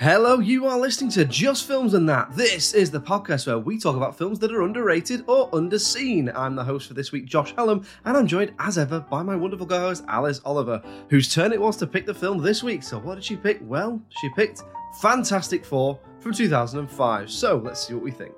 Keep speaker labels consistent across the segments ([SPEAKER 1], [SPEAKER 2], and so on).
[SPEAKER 1] Hello, you are listening to Just Films and That. This is the podcast where we talk about films that are underrated or underseen. I'm the host for this week, Josh Hallam, and I'm joined as ever by my wonderful co host, Alice Oliver, whose turn it was to pick the film this week. So, what did she pick? Well, she picked Fantastic Four from 2005. So, let's see what we think.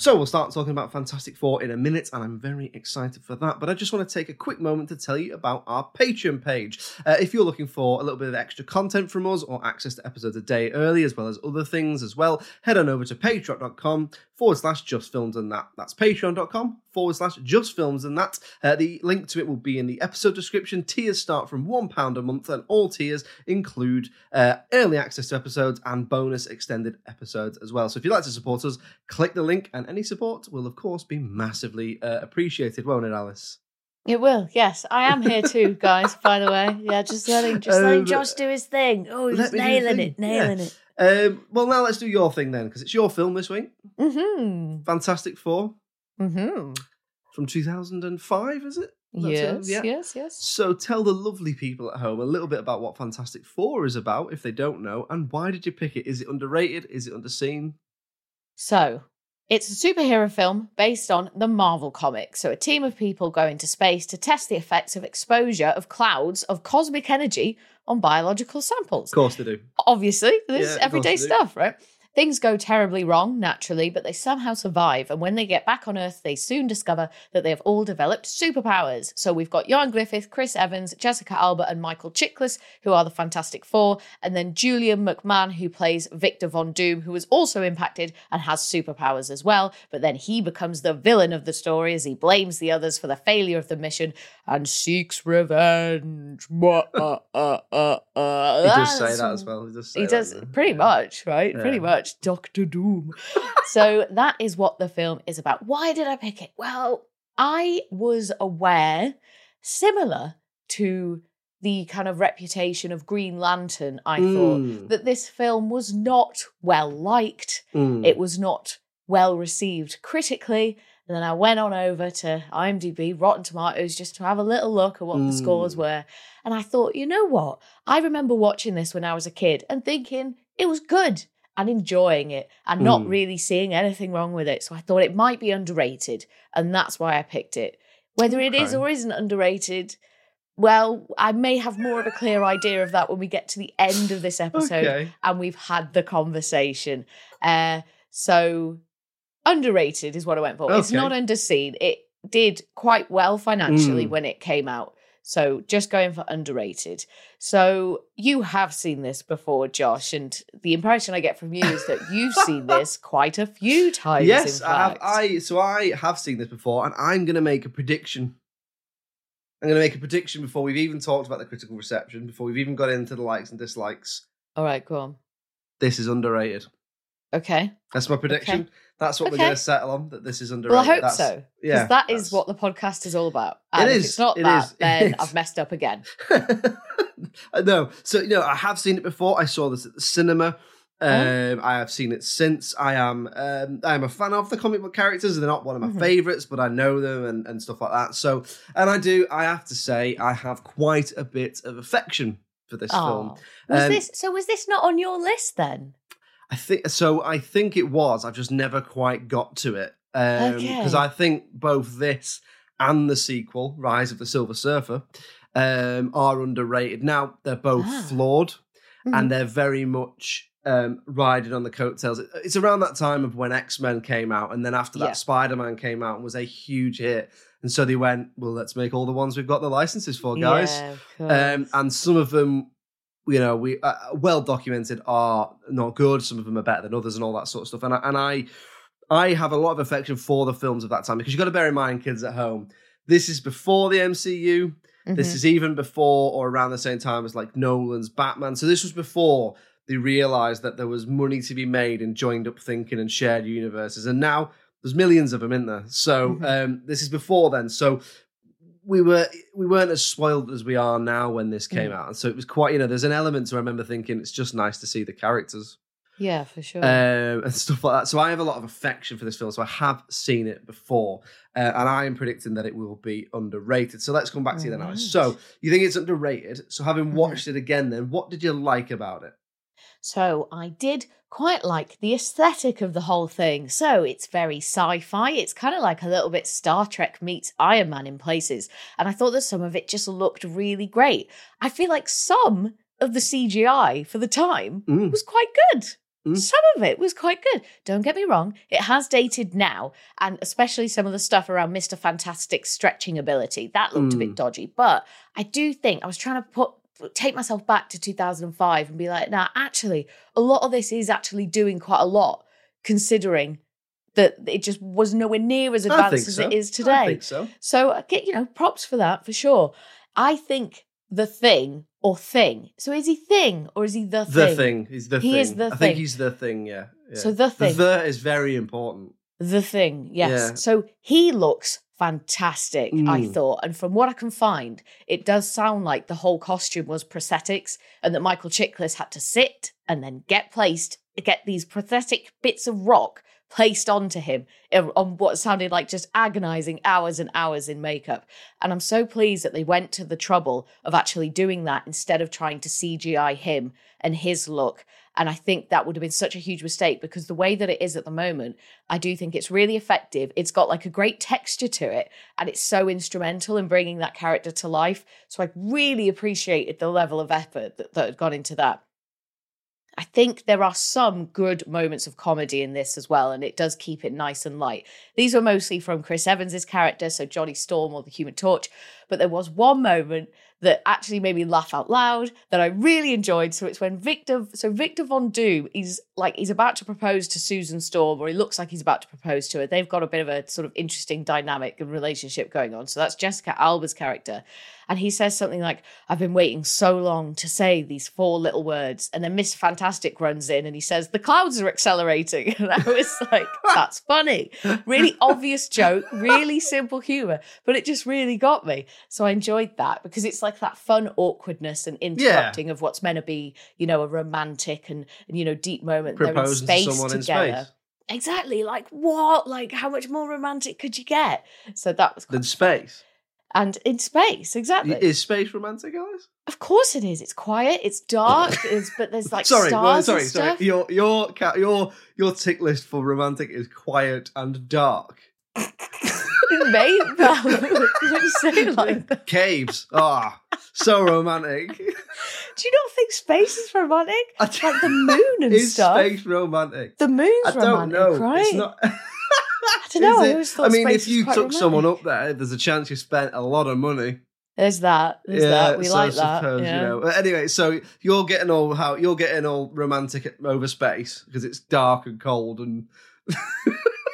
[SPEAKER 1] So we'll start talking about Fantastic Four in a minute, and I'm very excited for that. But I just want to take a quick moment to tell you about our Patreon page. Uh, if you're looking for a little bit of extra content from us or access to episodes a day early, as well as other things as well, head on over to patreon.com forward slash just films and that. That's patreon.com forward slash just films and that. Uh, the link to it will be in the episode description. Tiers start from £1 a month, and all tiers include uh, early access to episodes and bonus extended episodes as well. So if you'd like to support us, click the link, and any support will, of course, be massively uh, appreciated, won't it, Alice?
[SPEAKER 2] It will, yes. I am here too, guys. by the way, yeah, just letting just letting
[SPEAKER 1] Um,
[SPEAKER 2] Josh do his thing. Oh, he's
[SPEAKER 1] let me do the
[SPEAKER 2] nailing it, nailing
[SPEAKER 1] Yeah.
[SPEAKER 2] it.
[SPEAKER 1] Um, well, now let's do your thing then, because it's your film this week.
[SPEAKER 2] Mm-hmm.
[SPEAKER 1] Fantastic Four
[SPEAKER 2] Mm-hmm.
[SPEAKER 1] from 2005, is it? That's it,
[SPEAKER 2] Yes,
[SPEAKER 1] yeah.
[SPEAKER 2] yes, yes.
[SPEAKER 1] So tell the lovely people at home a little bit about what Fantastic Four is about, if they don't know, and why did you pick it? Is it underrated? Is it underseen?
[SPEAKER 2] So, it's a superhero film based on the Marvel comics. So, a team of people go into space to test the effects of exposure of clouds of cosmic energy on biological samples.
[SPEAKER 1] Of course they do.
[SPEAKER 2] Obviously, this
[SPEAKER 1] Yeah,
[SPEAKER 2] is everyday stuff, right? Things go terribly wrong, naturally, but they somehow survive. And when they get back on Earth, they soon discover that they have all developed superpowers. So we've got Ioan Gruffudd, Chris Evans, Jessica Alba, and Michael Chiklis, who are the Fantastic Four. And then Julian McMahon, who plays Victor Von Doom, who is also impacted and has superpowers as well. But then he becomes the villain of the story as he blames the others for the failure of the mission and seeks revenge. Uh, uh, uh, uh.
[SPEAKER 1] He does say that as well. He does.
[SPEAKER 2] He does pretty
[SPEAKER 1] Yeah.
[SPEAKER 2] much, right? Pretty
[SPEAKER 1] Yeah.
[SPEAKER 2] Much. Doctor Doom. so that is what the film is about. Why did I pick it? Well, I was aware, similar to the kind of reputation of Green Lantern, I thought
[SPEAKER 1] Mm,
[SPEAKER 2] that this film was not well liked.
[SPEAKER 1] mm.
[SPEAKER 2] It was not well received critically. And then I went on over to IMDb, Rotten Tomatoes, just to have a little look at what the scores
[SPEAKER 1] Mm.
[SPEAKER 2] were. And I thought, you know what? I remember watching this when I was a kid and thinking it was good and enjoying it and not
[SPEAKER 1] Mm.
[SPEAKER 2] really seeing anything wrong with it. So I thought it might be underrated. And that's why I picked it. Whether it is
[SPEAKER 1] Okay.
[SPEAKER 2] or isn't underrated, well, I may have more of a clear idea of that when we get to the end of this episode
[SPEAKER 1] Okay.
[SPEAKER 2] and we've had the conversation. Uh, so underrated is what I went for. It's
[SPEAKER 1] Okay.
[SPEAKER 2] not underseen. It did quite well financially
[SPEAKER 1] Mm.
[SPEAKER 2] when it came out. So just going for underrated. So you have seen this before, Josh, and the impression I get from you is that you've seen this quite a few times.
[SPEAKER 1] Yes, I have. I so I have seen this before, and I'm going to make a prediction. I'm going to make a prediction before we've even talked about the critical reception, before we've even got into the likes and dislikes.
[SPEAKER 2] All right, go on.
[SPEAKER 1] This is underrated.
[SPEAKER 2] Okay.
[SPEAKER 1] That's my prediction. That's what we're going to settle on. That this is underrated.
[SPEAKER 2] Well, I hope
[SPEAKER 1] That's-
[SPEAKER 2] so. Because
[SPEAKER 1] Yeah,
[SPEAKER 2] that is what the podcast is all about.
[SPEAKER 1] It
[SPEAKER 2] And if it's not
[SPEAKER 1] it
[SPEAKER 2] that,
[SPEAKER 1] is,
[SPEAKER 2] then. I've messed up again.
[SPEAKER 1] no, so you know, I have seen it before. I saw this at the cinema.
[SPEAKER 2] Oh.
[SPEAKER 1] Um, I have seen it since. I am um, I am a fan of the comic book characters. They're not one of my
[SPEAKER 2] Mhm.
[SPEAKER 1] favorites, but I know them and, and stuff like that. So, and I do. I have to say, I have quite a bit of affection for this film.
[SPEAKER 2] Oh. Was
[SPEAKER 1] Um,
[SPEAKER 2] this so was this not on your list then?
[SPEAKER 1] I think so. I think it was. I've just never quite got to it because
[SPEAKER 2] Okay.
[SPEAKER 1] I think both this and the sequel, Rise of the Silver Surfer, um, are underrated. Now they're both
[SPEAKER 2] Ah.
[SPEAKER 1] flawed
[SPEAKER 2] Mhm.
[SPEAKER 1] and they're very much um, riding on the coattails. It- It's around that time of when X Men came out, and then after that,
[SPEAKER 2] Yeah.
[SPEAKER 1] Spider Man came out and was a huge hit. And so they went, well, let's make all the ones we've got the licenses for, guys.
[SPEAKER 2] Yeah,
[SPEAKER 1] Um, and some of them, you know, we uh, well documented are not good. Some of them are better than others, and all that sort of stuff. And I, and I, I have a lot of affection for the films of that time because you've got to bear in mind, kids at home, this is before the MCU. This
[SPEAKER 2] Mhm.
[SPEAKER 1] is even before or around the same time as like Nolan's Batman. So this was before they realized that there was money to be made in joined up thinking and shared universes. And now there's millions of them in there. So
[SPEAKER 2] Mhm.
[SPEAKER 1] um, this is before then. So we were we weren't as spoiled as we are now when this came
[SPEAKER 2] Mm.
[SPEAKER 1] out. And so it was quite you know there's an element to I remember thinking it's just nice to see the characters
[SPEAKER 2] Yeah, for sure.
[SPEAKER 1] um, and stuff like that. So I have a lot of affection for this film. So I have seen it before, uh, and I am predicting that it will be underrated. So let's come back to you then, Alice. So you think it's underrated? So having
[SPEAKER 2] Mhm.
[SPEAKER 1] watched it again, then what did you like about it?
[SPEAKER 2] So I did quite like the aesthetic of the whole thing. So it's very sci-fi. It's kind of like a little bit Star Trek meets Iron Man in places. And I thought that some of it just looked really great. I feel like some of the CGI for the time
[SPEAKER 1] Mm.
[SPEAKER 2] was quite good.
[SPEAKER 1] Mm.
[SPEAKER 2] Some of it was quite good. Don't get me wrong, it has dated now, and especially some of the stuff around Mr. Fantastic's stretching ability. That looked a
[SPEAKER 1] Mm.
[SPEAKER 2] bit dodgy. But I do think I was trying to put take myself back to 2005 and be like, nah, actually, a lot of this is actually doing quite a lot, considering that it just was nowhere near as advanced
[SPEAKER 1] think
[SPEAKER 2] as
[SPEAKER 1] so.
[SPEAKER 2] it is
[SPEAKER 1] I
[SPEAKER 2] today.
[SPEAKER 1] think so.
[SPEAKER 2] So you know, props for that for sure. I think the thing or thing. So is he thing or is he the thing?
[SPEAKER 1] The thing. He's the
[SPEAKER 2] He
[SPEAKER 1] thing.
[SPEAKER 2] is the
[SPEAKER 1] I think
[SPEAKER 2] thing.
[SPEAKER 1] he's the thing. Yeah. yeah.
[SPEAKER 2] So the thing.
[SPEAKER 1] The is very important.
[SPEAKER 2] The thing, yes.
[SPEAKER 1] Yeah.
[SPEAKER 2] So he looks fantastic, I
[SPEAKER 1] Mm.
[SPEAKER 2] thought. And from what I can find, it does sound like the whole costume was prosthetics and that Michael Chiklis had to sit and then get placed, get these prosthetic bits of rock placed onto him on what sounded like just agonizing hours and hours in makeup. And I'm so pleased that they went to the trouble of actually doing that instead of trying to CGI him and his look. And I think that would have been such a huge mistake because the way that it is at the moment, I do think it's really effective. It's got like a great texture to it and it's so instrumental in bringing that character to life. So I really appreciated the level of effort that, that had gone into that. I think there are some good moments of comedy in this as well, and it does keep it nice and light. These were mostly from Chris Evans' character, so Johnny Storm or the Human Torch, but there was one moment that actually made me laugh out loud that I really enjoyed. So it's when Victor, so Victor Von Doom, is like he's about to propose to Susan Storm, or he looks like he's about to propose to her. They've got a bit of a sort of interesting dynamic and relationship going on. So that's Jessica Alba's character, and he says something like, "I've been waiting so long to say these four little words," and then Miss Fantastic runs in and he says, "The clouds are accelerating," and I was like, "That's funny." Really obvious joke, really simple humor, but it just really got me. So I enjoyed that because it's like that fun awkwardness and interrupting of what's meant to be, you know, a romantic and, and you know deep moment. They're in
[SPEAKER 1] Proposing to
[SPEAKER 2] space
[SPEAKER 1] someone in
[SPEAKER 2] together.
[SPEAKER 1] space.
[SPEAKER 2] Exactly. Like what? Like how much more romantic could you get? So that was quite,
[SPEAKER 1] space.
[SPEAKER 2] And in space, exactly.
[SPEAKER 1] Is space romantic, Alice?
[SPEAKER 2] of course it is. It's quiet. It's dark. it's but there's like
[SPEAKER 1] sorry,
[SPEAKER 2] stars
[SPEAKER 1] well, sorry,
[SPEAKER 2] and
[SPEAKER 1] sorry. Your your your your tick list for romantic is quiet and dark.
[SPEAKER 2] Mate, what you say like that?
[SPEAKER 1] Caves. Ah, so romantic.
[SPEAKER 2] Do you not think space is romantic?
[SPEAKER 1] I
[SPEAKER 2] Like the moon and
[SPEAKER 1] is
[SPEAKER 2] stuff.
[SPEAKER 1] space romantic?
[SPEAKER 2] The moon's
[SPEAKER 1] I don't
[SPEAKER 2] romantic,
[SPEAKER 1] know.
[SPEAKER 2] right?
[SPEAKER 1] It's not.
[SPEAKER 2] I don't know.
[SPEAKER 1] Is
[SPEAKER 2] I
[SPEAKER 1] it?
[SPEAKER 2] always thought
[SPEAKER 1] I mean,
[SPEAKER 2] space
[SPEAKER 1] if
[SPEAKER 2] was
[SPEAKER 1] you
[SPEAKER 2] quite
[SPEAKER 1] took someone up there, there's a chance you spent a lot of money.
[SPEAKER 2] There's that. There's that. We
[SPEAKER 1] so
[SPEAKER 2] like
[SPEAKER 1] I
[SPEAKER 2] that.
[SPEAKER 1] suppose,
[SPEAKER 2] yeah.
[SPEAKER 1] You know. But Anyway, so you're getting all how you're getting all romantic over space because it's dark and cold and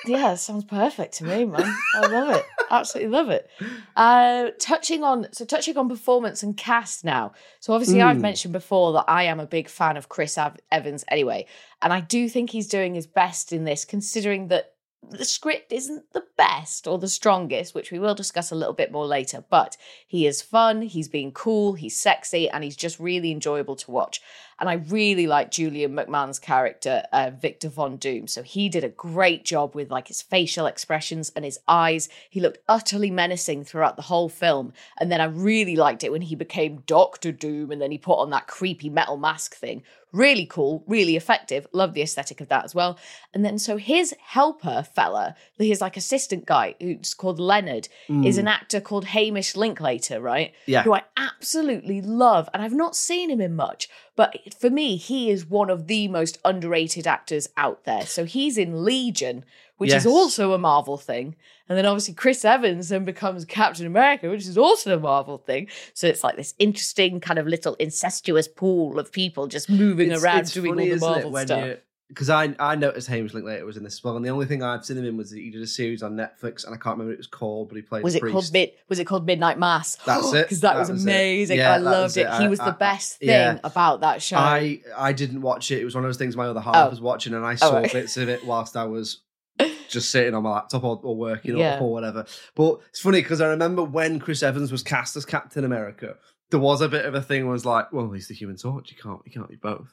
[SPEAKER 2] Yeah, it sounds perfect to me, man. I love it. Absolutely love it. Uh, touching on so touching on performance and cast now. So obviously I've
[SPEAKER 1] Mm.
[SPEAKER 2] mentioned before that I am a big fan of Chris Av- Evans anyway, and I do think he's doing his best in this, considering that the script isn't the best or the strongest, which we will discuss a little bit more later. But he is fun, he's being cool, he's sexy, and he's just really enjoyable to watch. And I really like Julian McMahon's character, uh, Victor Von Doom. So he did a great job with like his facial expressions and his eyes. He looked utterly menacing throughout the whole film. And then I really liked it when he became Doctor Doom and then he put on that creepy metal mask thing. Really cool, really effective. Love the aesthetic of that as well. And then so his helper fella, his like assistant guy who's called Leonard, is an actor called Hamish Linklater, right?
[SPEAKER 1] Mm. Yeah.
[SPEAKER 2] Who I absolutely love. And I've not seen him in much, but for me, he is one of the most underrated actors out there. So he's in Legion, which
[SPEAKER 1] Yes.
[SPEAKER 2] is also a Marvel thing. And then obviously Chris Evans then becomes Captain America, which is also a Marvel thing. So it's like this interesting kind of little incestuous pool of people just moving
[SPEAKER 1] It's-
[SPEAKER 2] around
[SPEAKER 1] it's
[SPEAKER 2] doing
[SPEAKER 1] funny,
[SPEAKER 2] all the Marvel stuff.
[SPEAKER 1] you because I I noticed Hamish Linklater was in this as well, and the only thing I'd seen him in was that he did a series on Netflix, and I can't remember what it was called, but he played.
[SPEAKER 2] Was it called mid? Was it called Midnight Mass?
[SPEAKER 1] That's it.
[SPEAKER 2] Because that,
[SPEAKER 1] That
[SPEAKER 2] was,
[SPEAKER 1] was
[SPEAKER 2] amazing.
[SPEAKER 1] Yeah,
[SPEAKER 2] I loved it.
[SPEAKER 1] it.
[SPEAKER 2] He
[SPEAKER 1] I-
[SPEAKER 2] was the
[SPEAKER 1] I-
[SPEAKER 2] best thing
[SPEAKER 1] yeah.
[SPEAKER 2] about that show.
[SPEAKER 1] I I didn't watch it. It was one of those things my other half
[SPEAKER 2] Oh.
[SPEAKER 1] was watching, and I oh, saw
[SPEAKER 2] right.
[SPEAKER 1] bits of it whilst I was just sitting on my laptop or, or working
[SPEAKER 2] Yeah.
[SPEAKER 1] or, or whatever. But it's funny because I remember when Chris Evans was cast as Captain America, there was a bit of a thing. Was like, well, he's the Human Torch. You can't you can't be both.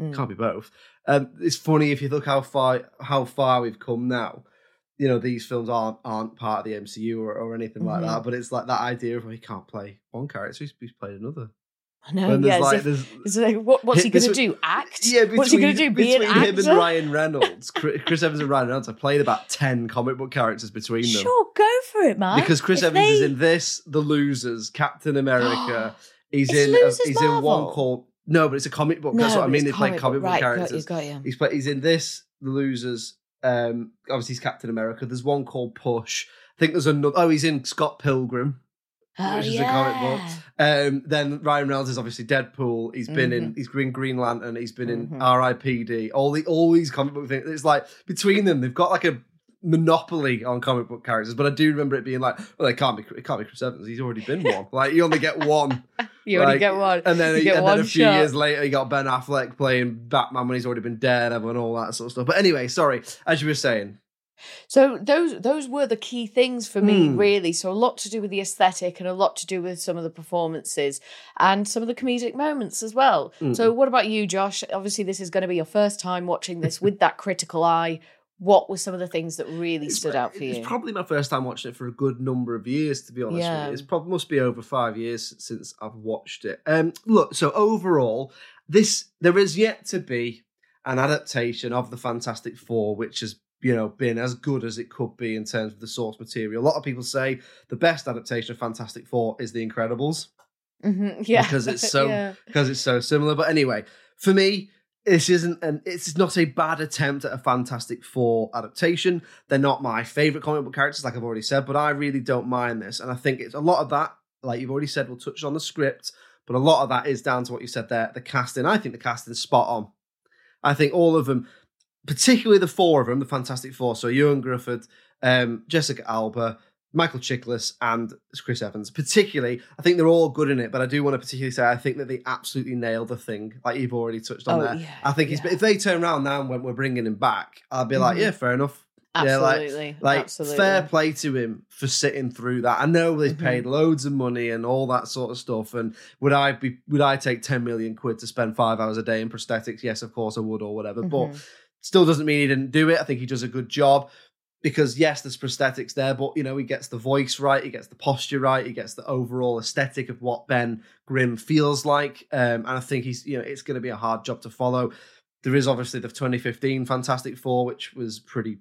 [SPEAKER 2] Mm.
[SPEAKER 1] Can't be both. Um, it's funny if you look how far how far we've come now. You know, these films aren't aren't part of the MCU or, or anything like
[SPEAKER 2] Mhm.
[SPEAKER 1] that. But it's like that idea of well, he can't play one character; he's, he's played another.
[SPEAKER 2] I know. Yeah,
[SPEAKER 1] like
[SPEAKER 2] if- it's like, what, what's he going to do? Act?
[SPEAKER 1] yeah, between,
[SPEAKER 2] what's he going to do? Be an
[SPEAKER 1] between him and Ryan Reynolds, Chris Evans and Ryan Reynolds I played about ten comic book characters between them.
[SPEAKER 2] Sure, go for it, man.
[SPEAKER 1] Because Chris
[SPEAKER 2] If
[SPEAKER 1] Evans is in this, The Losers, Captain America. he's
[SPEAKER 2] Is
[SPEAKER 1] in
[SPEAKER 2] Losers
[SPEAKER 1] he's in one
[SPEAKER 2] Marvel?
[SPEAKER 1] called no, but it's a comic book. That's what I mean.
[SPEAKER 2] it's
[SPEAKER 1] They play comic book
[SPEAKER 2] right,
[SPEAKER 1] characters.
[SPEAKER 2] Got you, got you.
[SPEAKER 1] He's play, he's in this, The Losers. Um, obviously he's Captain America. There's one called Push. I think there's another. Oh, he's in Scott Pilgrim.
[SPEAKER 2] Oh,
[SPEAKER 1] which is a comic book. Um, then Ryan Reynolds is obviously Deadpool. He's been in.
[SPEAKER 2] Mhm.
[SPEAKER 1] He's been Green Lantern. He's been in
[SPEAKER 2] Mhm.
[SPEAKER 1] R.I.P.D. All the all these comic book things. It's like between them, they've got like a monopoly on comic book characters. But I do remember it being like, well, it can't be. It can't be Chris Evans. He's already been one. like you only get one.
[SPEAKER 2] You only get one.
[SPEAKER 1] And then, and then a few
[SPEAKER 2] shot.
[SPEAKER 1] years later, you got Ben Affleck playing Batman when he's already been Daredevil and all that sort of stuff. But anyway, sorry. As you were saying,
[SPEAKER 2] So those those were the key things for me,
[SPEAKER 1] Hmm.
[SPEAKER 2] really. So a lot to do with the aesthetic and a lot to do with some of the performances and some of the comedic moments as well.
[SPEAKER 1] Mm.
[SPEAKER 2] So what about you, Josh? Obviously, this is going to be your first time watching this with that critical eye. What were some of the things that really
[SPEAKER 1] It's
[SPEAKER 2] stood out for you?
[SPEAKER 1] It's probably my first time watching it for a good number of years, to be honest with
[SPEAKER 2] Yeah.
[SPEAKER 1] you. It's probably must be over five years since I've watched it. Um, look, so overall, this there is yet to be an adaptation of the Fantastic Four, which has you know been as good as it could be in terms of the source material. A lot of people say the best adaptation of Fantastic Four is The Incredibles
[SPEAKER 2] Mhm, Yeah,
[SPEAKER 1] because it's so
[SPEAKER 2] Yeah.
[SPEAKER 1] because it's so similar. But anyway, for me, this isn't an it's not a bad attempt at a Fantastic Four adaptation. They're not my favorite comic book characters, like I've already said, but I really don't mind this, and I think it's a lot of that. Like you've already said, we'll touch on the script, but a lot of that is down to what you said there. The casting, I think the casting is spot on. I think all of them, particularly the four of them, the Fantastic Four. So Ioan Gruffudd, um, Jessica Alba, Michael Chiklis, and Chris Evans. Particularly, I think they're all good in it. But I do want to particularly say I think that they absolutely nailed the thing, like you've already touched on
[SPEAKER 2] Oh,
[SPEAKER 1] there.
[SPEAKER 2] yeah,
[SPEAKER 1] I think he's.
[SPEAKER 2] yeah.
[SPEAKER 1] If they turn around now and when we're bringing him back, I'd be like,
[SPEAKER 2] Mhm.
[SPEAKER 1] yeah, fair enough. Yeah, like-
[SPEAKER 2] Absolutely.
[SPEAKER 1] Like
[SPEAKER 2] absolutely.
[SPEAKER 1] fair play to him for sitting through that. I know they've
[SPEAKER 2] Mhm.
[SPEAKER 1] paid loads of money and all that sort of stuff. And would I be would I take ten million quid to spend five hours a day in prosthetics? Yes, of course I would, or whatever. But
[SPEAKER 2] Mhm.
[SPEAKER 1] still doesn't mean he didn't do it. I think he does a good job because yes, there's prosthetics there, but you know he gets the voice right, he gets the posture right, he gets the overall aesthetic of what Ben Grimm feels like, um, and I think he's you know it's going to be a hard job to follow. There is obviously the 2015 Fantastic Four, which was pretty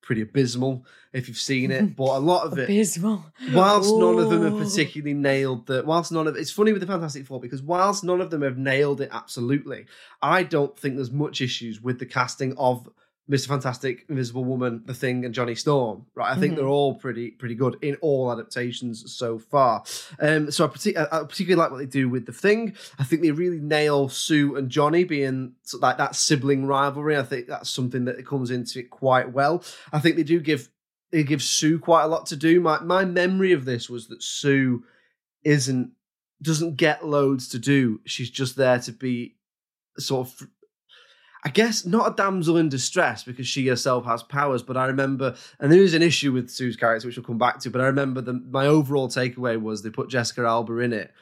[SPEAKER 1] pretty abysmal if you've seen it, but a lot of it
[SPEAKER 2] abysmal.
[SPEAKER 1] whilst none of them have particularly nailed the whilst none of it's funny with the fantastic four because whilst none of them have nailed it absolutely i don't think there's much issues with the casting of mr fantastic invisible woman the thing and johnny storm right i think
[SPEAKER 2] Mhm.
[SPEAKER 1] they're all pretty pretty good in all adaptations so far um so I, I I particularly like what they do with the thing i think they really nail sue and johnny being sort of like that sibling rivalry i think that's something that comes into it quite well i think they do give they give Sue quite a lot to do. My my memory of this was that Sue isn't doesn't get loads to do. She's just there to be sort of I guess not a damsel in distress because she herself has powers, but I remember, and there is an issue with Sue's character, which we'll come back to. But I remember the my overall takeaway was they put Jessica Alba in it.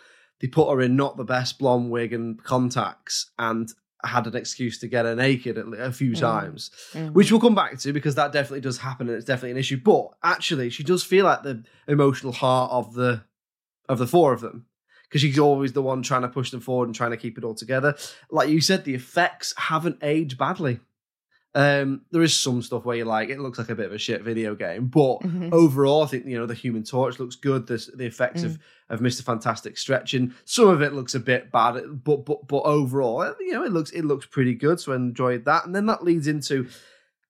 [SPEAKER 1] They put her in not the best blonde wig and contacts, and had an excuse to get her naked a few
[SPEAKER 2] Mm.
[SPEAKER 1] times
[SPEAKER 2] Mhm.
[SPEAKER 1] which we'll come back to because that definitely does happen and it's definitely an issue. But actually, she does feel like the emotional heart of the of the four of them because she's always the one trying to push them forward and trying to keep it all together. Like you said, the effects haven't aged badly. Um, there is some stuff where you're like, it looks like a bit of a shit video game, but
[SPEAKER 2] Mhm.
[SPEAKER 1] overall, I think you know the Human Torch looks good. The the effects
[SPEAKER 2] Mm.
[SPEAKER 1] of of Mister Fantastic stretching, some of it looks a bit bad, but but but overall, you know, it looks it looks pretty good. So I enjoyed that, and then that leads into.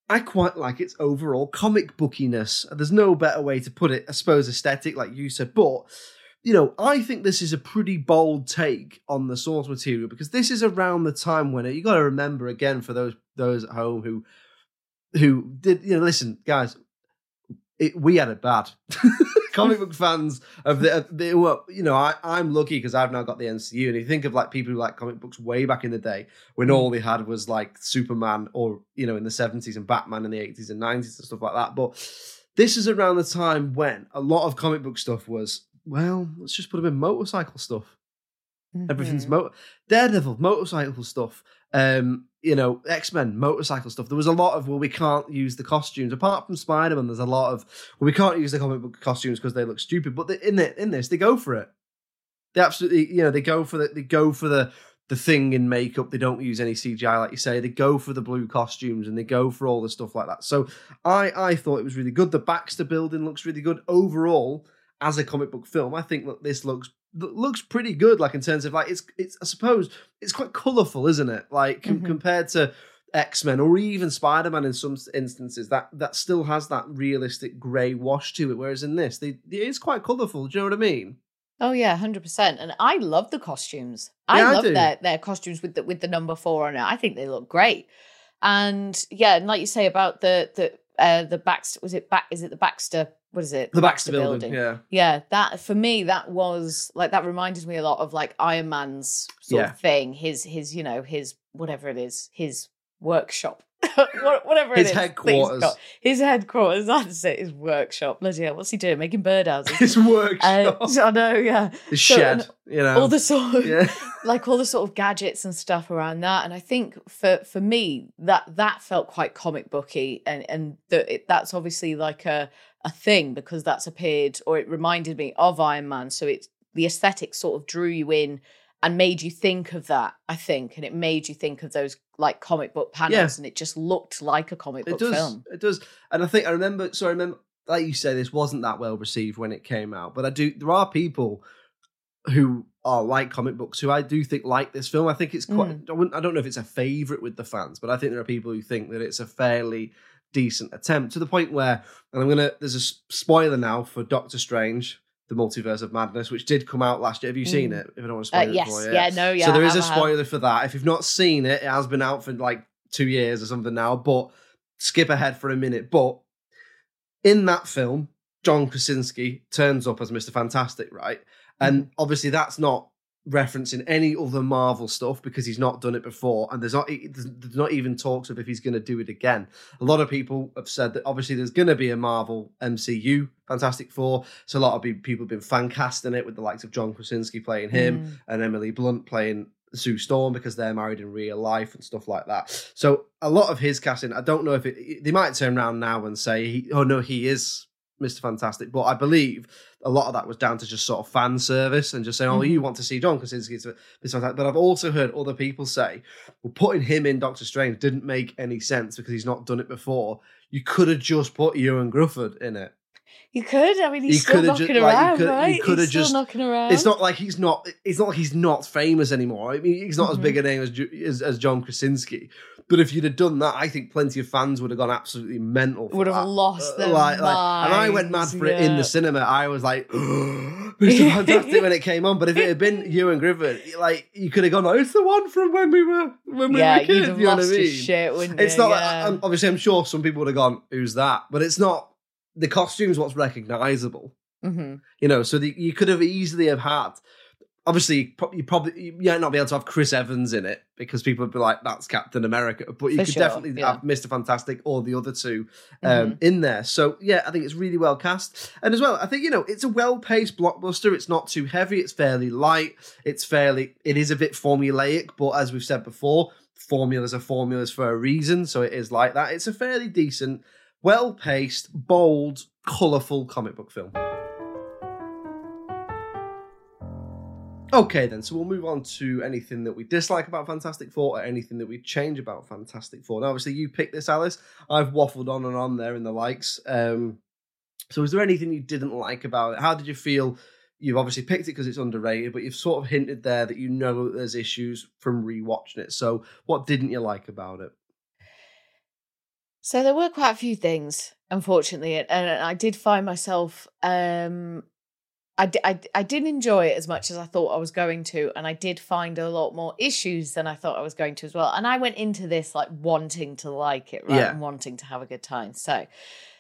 [SPEAKER 1] I quite like its overall comic bookiness. There's no better way to put it, I suppose, aesthetic, like you said, but you know, I think this is a pretty bold take on the source material because this is around the time when it, you got to remember again for those those at home who who did you know listen guys it, we had it bad. Comic book fans of the, they were you know I, i'm lucky because i've now got the mcu and you think of like people who like comic books way back in the day when mm. all they had was like superman or you know in the 70s and batman in the 80s and 90s and stuff like that but this is around the time when a lot of comic book stuff was well let's just put them in motorcycle stuff. Everything's
[SPEAKER 2] Mhm.
[SPEAKER 1] motor daredevil motorcycle stuff. Um you know x-men motorcycle stuff. There was a lot of well we can't use the costumes. Apart from spider-man there's a lot of well we can't use the comic book costumes because they look stupid but they, in the, in this they go for it. They absolutely you know they go for the they go for the the thing in makeup. They don't use any cgi like you say. They go for the blue costumes and they go for all the stuff like that. So i i thought it was really good. The baxter building looks really good. Overall as a comic book film i think that this looks looks pretty good like in terms of like it's it's i suppose it's quite colorful isn't it like com-
[SPEAKER 2] Mhm.
[SPEAKER 1] compared to x-men or even spider-man in some instances that that still has that realistic gray wash to it whereas in this they, it is quite colorful do you know what i mean
[SPEAKER 2] Oh yeah, hundred percent. And I love the costumes. I
[SPEAKER 1] I
[SPEAKER 2] love
[SPEAKER 1] do.
[SPEAKER 2] their their costumes with the with the number four on it. I think they look great. And yeah, and like you say about the the uh the Baxter was it back is it the Baxter what is it?
[SPEAKER 1] The baxter building, yeah.
[SPEAKER 2] Yeah that for me that was like that reminded me a lot of like iron man's sort
[SPEAKER 1] Yeah.
[SPEAKER 2] of thing his his you know his whatever it is his workshop What- whatever it
[SPEAKER 1] His
[SPEAKER 2] is that
[SPEAKER 1] headquarters.
[SPEAKER 2] his headquarters that's it his workshop. Bloody hell what's he doing? Making birdhouses.
[SPEAKER 1] His
[SPEAKER 2] uh,
[SPEAKER 1] workshop.
[SPEAKER 2] I know yeah.
[SPEAKER 1] His
[SPEAKER 2] so-
[SPEAKER 1] shed you know.
[SPEAKER 2] all the sort of
[SPEAKER 1] yeah.
[SPEAKER 2] like all the sort of gadgets and stuff around that. And i think for for me that that felt quite comic booky and and that it, that's obviously like a a thing because that's appeared or it reminded me of iron man. So it's the aesthetic sort of drew you in and made you think of that i think and it made you think of those like comic book panels
[SPEAKER 1] Yeah.
[SPEAKER 2] and it just looked like a comic
[SPEAKER 1] it
[SPEAKER 2] book
[SPEAKER 1] does.
[SPEAKER 2] film.
[SPEAKER 1] It does. And i think i remember so i remember like you say this wasn't that well received when it came out but i do there are people who are like comic books who i do think like this film. I think it's quite mm. I, I don't know if it's a favorite with the fans but i think there are people who think that it's a fairly decent attempt to the point where and i'm gonna there's a spoiler now for doctor strange the multiverse of madness which did come out last year have you seen
[SPEAKER 2] Mm.
[SPEAKER 1] it if i don't want to spoil
[SPEAKER 2] uh,
[SPEAKER 1] it
[SPEAKER 2] yes
[SPEAKER 1] for you
[SPEAKER 2] yeah no yeah
[SPEAKER 1] so there is a spoiler for that. If you've not seen it, it has been out for like two years or something now. But skip ahead for a minute. But in that film, John Krasinski turns up as Mister Fantastic, right? And
[SPEAKER 2] Mm-hmm.
[SPEAKER 1] obviously, that's not referencing any other Marvel stuff because he's not done it before, and there's not there's there's not even talks of if he's going to do it again. A lot of people have said that obviously there's going to be a Marvel MCU Fantastic Four, so a lot of people have been fan casting it with the likes of John Krasinski playing him
[SPEAKER 2] Mm.
[SPEAKER 1] and Emily Blunt playing Sue Storm because they're married in real life and stuff like that. So a lot of his casting, I don't know if it, they might turn around now and say, he, "Oh no, he is Mr. Fantastic," but I believe a lot of that was down to just sort of fan service and just saying, "Oh, mm. you want to see John Krasinski?" It's Mr. Fantastic. But I've also heard other people say, "Well, putting him in Doctor Strange didn't make any sense because he's not done it before." You could have just put Ioan Gruffudd in it.
[SPEAKER 2] You could i mean he's
[SPEAKER 1] He
[SPEAKER 2] still knocking
[SPEAKER 1] ju- like, you
[SPEAKER 2] around
[SPEAKER 1] could- you
[SPEAKER 2] right
[SPEAKER 1] coulda
[SPEAKER 2] he's still
[SPEAKER 1] just-
[SPEAKER 2] knocking around
[SPEAKER 1] It's not like he's not. It's not like he's not famous anymore. I mean, he's not as
[SPEAKER 2] Mhm.
[SPEAKER 1] big a name as, as as John Krasinski. But if you'd have done that, I think plenty of fans would have gone absolutely mental.
[SPEAKER 2] Would have
[SPEAKER 1] that.
[SPEAKER 2] lost
[SPEAKER 1] Uh,
[SPEAKER 2] their
[SPEAKER 1] like, like- and I went mad for it in the cinema. I was like, Mr. Fantastic when it came on. But if it had been Ioan Gruffudd, like you could have gone, oh, it's the one from when we were when we
[SPEAKER 2] yeah,
[SPEAKER 1] were kids. you know what I mean?
[SPEAKER 2] shit,
[SPEAKER 1] It's
[SPEAKER 2] you?
[SPEAKER 1] not.
[SPEAKER 2] yeah.
[SPEAKER 1] Like, obviously, I'm sure some people would have gone, "Who's that?" But it's not. The costume's what's recognizable.
[SPEAKER 2] Mhm.
[SPEAKER 1] you know so the, you could have easily have had obviously you probably you might not be able to have chris evans in it because people would be like that's captain america but you
[SPEAKER 2] For
[SPEAKER 1] could
[SPEAKER 2] sure,
[SPEAKER 1] definitely
[SPEAKER 2] yeah.
[SPEAKER 1] have mr fantastic or the other two um,
[SPEAKER 2] Mhm.
[SPEAKER 1] in there. So yeah i think it's really well cast. And as well i think you know it's a well-paced blockbuster. It's not too heavy. It's fairly light. It's fairly it is a bit formulaic but as we've said before formulas are formulas for a reason so it is like that. It's a fairly decent well-paced bold colourful comic book film Okay, then. So we'll move on to anything that we dislike about Fantastic Four or anything that we change about Fantastic Four. Now, obviously, you picked this, Alice. I've waffled on and on there in the likes. Um, so, is there anything you didn't like about it? How did you feel? You've obviously picked it because it's underrated, but you've sort of hinted there that you know there's issues from rewatching it. So, what didn't you like about it?
[SPEAKER 2] So there were quite a few things, unfortunately, and and I did find myself um I, I, I didn't enjoy it as much as I thought I was going to, and I did find a lot more issues than I thought I was going to as well. And I went into this like wanting to like it, right,
[SPEAKER 1] Yeah.
[SPEAKER 2] and wanting to have a good time. So,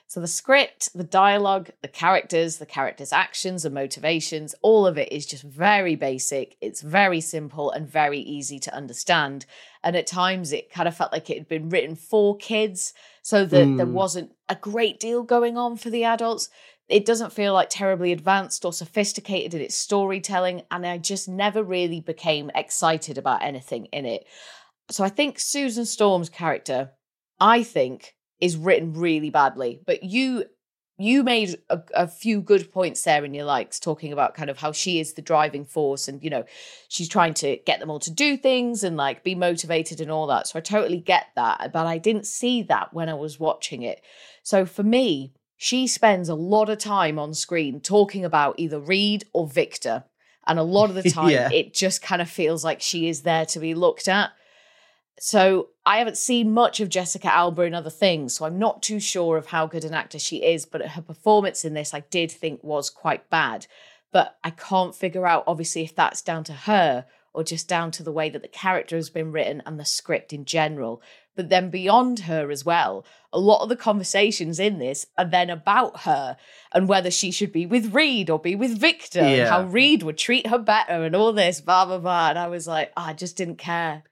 [SPEAKER 2] so the script, the dialogue, the characters, the characters' actions and motivations, all of it is just very basic. It's very simple and very easy to understand. And at times, it kind of felt like it had been written for kids, so that there
[SPEAKER 1] Mm.
[SPEAKER 2] wasn't a great deal going on for the adults it doesn't feel like terribly advanced or sophisticated in its storytelling and i just never really became excited about anything in it so i think susan storm's character i think is written really badly but you you made a, a few good points there in your likes talking about kind of how she is the driving force and you know she's trying to get them all to do things and like be motivated and all that so i totally get that but i didn't see that when i was watching it so for me she spends a lot of time on screen talking about either Reed or Victor. And a lot of the time,
[SPEAKER 1] Yeah.
[SPEAKER 2] it just kind of feels like she is there to be looked at. So I haven't seen much of Jessica Alba in other things, so I'm not too sure of how good an actor she is. But her performance in this, I did think was quite bad. But I can't figure out, obviously, if that's down to her or just down to the way that the character has been written and the script in general. But then beyond her as well, a lot of the conversations in this are then about her and whether she should be with Reed or be with Victor and how Reed would treat her better and all this, blah, blah, blah. And I was like, oh, I just didn't care.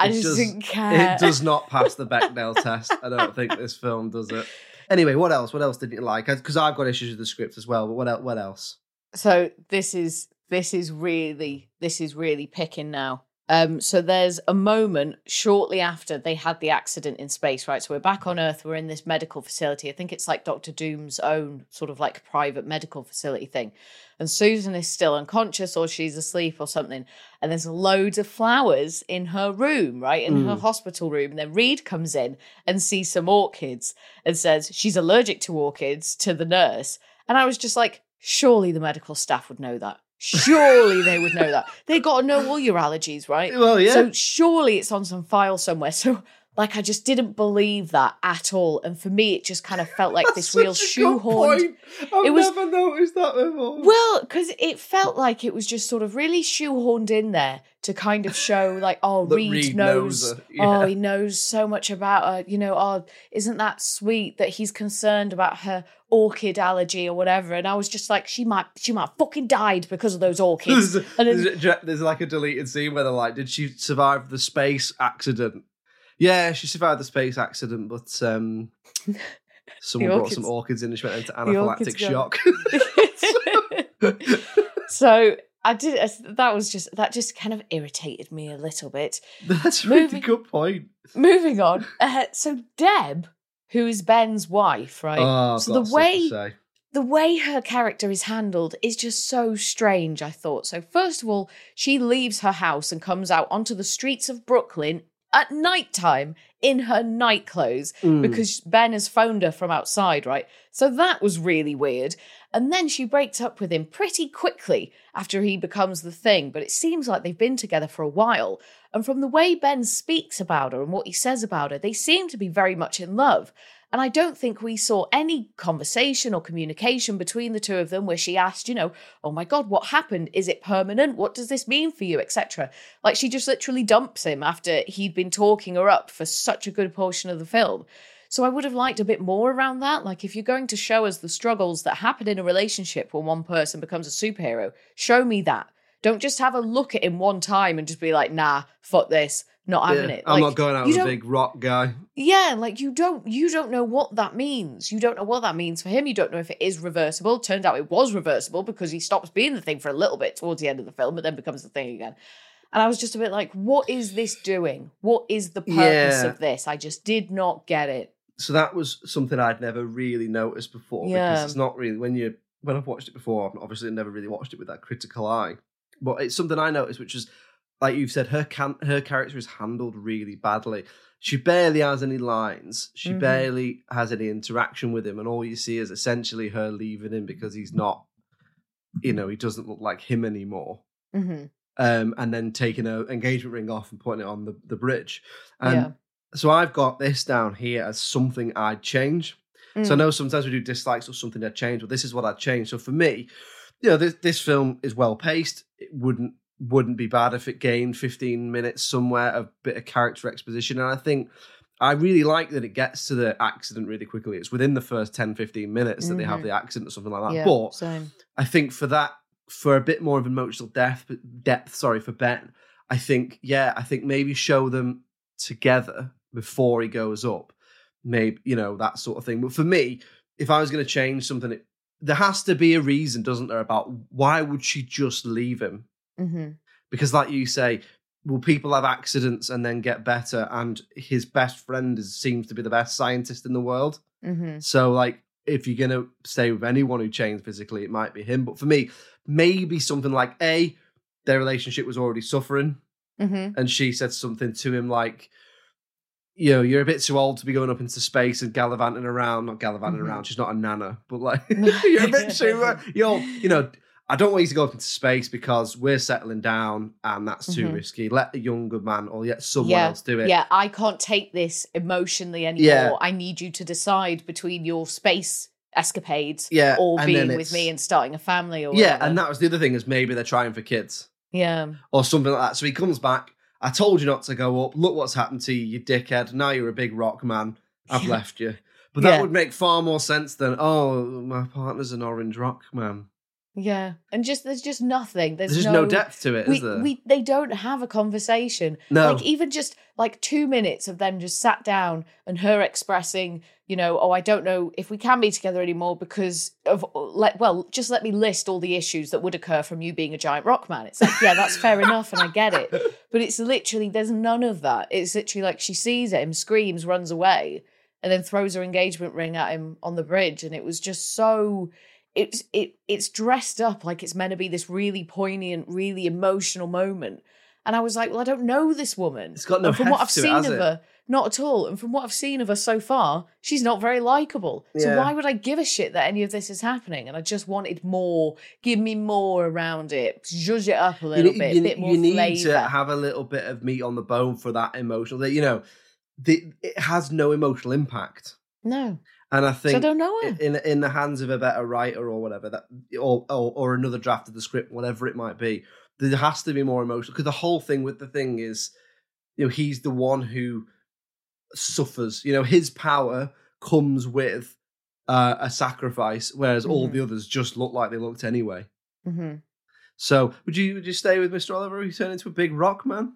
[SPEAKER 2] I
[SPEAKER 1] It
[SPEAKER 2] just
[SPEAKER 1] does-
[SPEAKER 2] didn't care.
[SPEAKER 1] It does not pass the Bechdel test. I don't think this film does it. Anyway, what else? What else didn't you like? Because I've got issues with the script as well. But what else? What else?
[SPEAKER 2] so this is this is really this is really picking now um so there's a moment shortly after they had the accident in space right so we're back on earth we're in this medical facility i think it's like dr doom's own sort of like private medical facility thing and susan is still unconscious or she's asleep or something and there's loads of flowers in her room right in her
[SPEAKER 1] Mm.
[SPEAKER 2] hospital room and then reed comes in and sees some orchids and says she's allergic to orchids to the nurse and i was just like surely the medical staff would know that. Surely they would know that. They got to know all your allergies, right?
[SPEAKER 1] Well, yeah.
[SPEAKER 2] So surely it's on some file somewhere. So like I just didn't believe that at all. And for me, it just kind of felt like this real shoehorned.
[SPEAKER 1] I've
[SPEAKER 2] It was-
[SPEAKER 1] never noticed that before.
[SPEAKER 2] Well, because it felt like it was just sort of really shoehorned in there to kind of show, like, oh, Reed,
[SPEAKER 1] Reed
[SPEAKER 2] knows,
[SPEAKER 1] knows her,
[SPEAKER 2] oh, he knows so much about her. You know, oh, isn't that sweet that he's concerned about her orchid allergy or whatever? And I was just like, she might, she might have fucking died because of those orchids.
[SPEAKER 1] there's,
[SPEAKER 2] and then-
[SPEAKER 1] there's, there's like a deleted scene where they're like, "Did she survive the space accident?" Yeah, she survived the space accident, but um, someone brought some orchids in and she went into anaphylactic shock.
[SPEAKER 2] so I did. That was just that just kind of irritated me a little bit.
[SPEAKER 1] That's a really good point.
[SPEAKER 2] Moving on. Uh, so Deb, who is Ben's wife, right?
[SPEAKER 1] Oh,
[SPEAKER 2] so the way the way her character is handled is just so strange, I thought. So, first of all, she leaves her house and comes out onto the streets of Brooklyn at night time in her night clothes
[SPEAKER 1] Mm.
[SPEAKER 2] because Ben has phoned her from outside, right? So that was really weird. And then she breaks up with him pretty quickly after he becomes the thing, but it seems like they've been together for a while. And from the way Ben speaks about her and what he says about her, they seem to be very much in love. And I don't think we saw any conversation or communication between the two of them where she asked, you know, oh my God, what happened? Is it permanent? What does this mean for you? Etc. Like she just literally dumps him after he'd been talking her up for such a good portion of the film. So I would have liked a bit more around that. Like if you're going to show us the struggles that happen in a relationship when one person becomes a superhero, show me that. Don't just have a look at him one time and just be like, nah, fuck this, not having
[SPEAKER 1] Yeah,
[SPEAKER 2] it.
[SPEAKER 1] I'm not going out with a big rock guy.
[SPEAKER 2] yeah, like you don't you don't know what that means. You don't know what that means for him. You don't know if it is reversible. Turns out it was reversible because he stops being the thing for a little bit towards the end of the film, but then becomes the thing again. And I was just a bit like, what is this doing? What is the purpose
[SPEAKER 1] Yeah.
[SPEAKER 2] of this? I just did not get it.
[SPEAKER 1] So that was something I'd never really noticed before
[SPEAKER 2] Yeah.
[SPEAKER 1] because it's not really when you when I've watched it before. I've obviously never really watched it with that critical eye, but it's something I noticed, which is like you've said, her can her character is handled really badly. She barely has any lines. She
[SPEAKER 2] Mhm.
[SPEAKER 1] barely has any interaction with him, and all you see is essentially her leaving him because he's not, you know, he doesn't look like him anymore.
[SPEAKER 2] hmm
[SPEAKER 1] Um, and then taking her engagement ring off and putting it on the, the bridge. And
[SPEAKER 2] Yeah.
[SPEAKER 1] so I've got this down here as something I'd change. So I
[SPEAKER 2] Mm.
[SPEAKER 1] know sometimes we do dislikes or something I'd change, but this is what I'd change. So for me, you know, this this film is well paced. It wouldn't wouldn't be bad if it gained 15 minutes somewhere of bit of character exposition. And I think I really like that it gets to the accident really quickly. It's within the first 10, 15 minutes that they have
[SPEAKER 2] Mhm.
[SPEAKER 1] the accident or something like that.
[SPEAKER 2] Yeah,
[SPEAKER 1] But
[SPEAKER 2] same.
[SPEAKER 1] I think for that, for a bit more of emotional depth, depth, sorry, for Ben, I think, yeah, I think maybe show them together before he goes up. Maybe, you know, that sort of thing. But for me, if I was going to change something, it, there has to be a reason, doesn't there, about why would she just leave him?
[SPEAKER 2] Hmm
[SPEAKER 1] Because, like you say, will people have accidents and then get better? And his best friend is, seems to be the best scientist in the world.
[SPEAKER 2] hmm
[SPEAKER 1] So, like, if you're going to stay with anyone who changed physically, it might be him. But for me, maybe something like A, their relationship was already suffering.
[SPEAKER 2] hmm
[SPEAKER 1] And she said something to him like, you know, you're a bit too old to be going up into space and gallivanting around. Not gallivanting
[SPEAKER 2] Mhm.
[SPEAKER 1] around, she's not a nana, but like, you're a bit too, uh, you're, you know, I don't want you to go up into space because we're settling down and that's too
[SPEAKER 2] Mhm.
[SPEAKER 1] risky. Let the younger man or yet someone
[SPEAKER 2] Yeah,
[SPEAKER 1] else do it.
[SPEAKER 2] Yeah, I can't take this emotionally anymore.
[SPEAKER 1] Yeah.
[SPEAKER 2] I need you to decide between your space escapades
[SPEAKER 1] Yeah,
[SPEAKER 2] or being with me and starting a family or
[SPEAKER 1] Yeah,
[SPEAKER 2] whatever.
[SPEAKER 1] and that was the other thing is maybe they're trying for kids.
[SPEAKER 2] yeah.
[SPEAKER 1] or something like that. So he comes back. I told you not to go up. Look what's happened to you, you dickhead. Now you're a big rock man. I've left you. But that
[SPEAKER 2] Yeah.
[SPEAKER 1] would make far more sense than, oh, my partner's an orange rock man.
[SPEAKER 2] Yeah. And just there's just nothing. There's,
[SPEAKER 1] There's just no, depth to it,
[SPEAKER 2] we,
[SPEAKER 1] there?
[SPEAKER 2] we they don't have a conversation.
[SPEAKER 1] no.
[SPEAKER 2] Like even just like two minutes of them just sat down and her expressing, you know, oh, I don't know if we can be together anymore because of like, well, just let me list all the issues that would occur from you being a giant rock man. It's like, yeah, that's fair enough, and I get it. But it's literally there's none of that. It's literally like she sees him, screams, runs away, and then throws her engagement ring at him on the bridge. And it was just so it's it it's dressed up like it's meant to be this really poignant, really emotional moment. And I was like, well, I don't know this woman.
[SPEAKER 1] It's got no
[SPEAKER 2] and from what I've
[SPEAKER 1] it,
[SPEAKER 2] seen of
[SPEAKER 1] it?
[SPEAKER 2] her, not at all. And from what I've seen of her so far, she's not very likable. So
[SPEAKER 1] Yeah.
[SPEAKER 2] why would I give a shit that any of this is happening? And I just wanted more. Give me more around it. Judge it up a little
[SPEAKER 1] ne-
[SPEAKER 2] bit.
[SPEAKER 1] you,
[SPEAKER 2] a bit more
[SPEAKER 1] you need
[SPEAKER 2] flavor.
[SPEAKER 1] to have a little bit of meat on the bone for that emotional. That you know, the, it has no emotional impact.
[SPEAKER 2] no,
[SPEAKER 1] And I
[SPEAKER 2] so I
[SPEAKER 1] think
[SPEAKER 2] don't know her.
[SPEAKER 1] in in the hands of a better writer or whatever that or or, or another draft of the script whatever it might be there has to be more emotional because the whole thing with the thing is you know he's the one who suffers you know his power comes with uh, a sacrifice whereas all
[SPEAKER 2] Mhm.
[SPEAKER 1] the others just look like they looked anyway
[SPEAKER 2] hmm
[SPEAKER 1] so would you would you stay with mr oliver who turned into a big rock man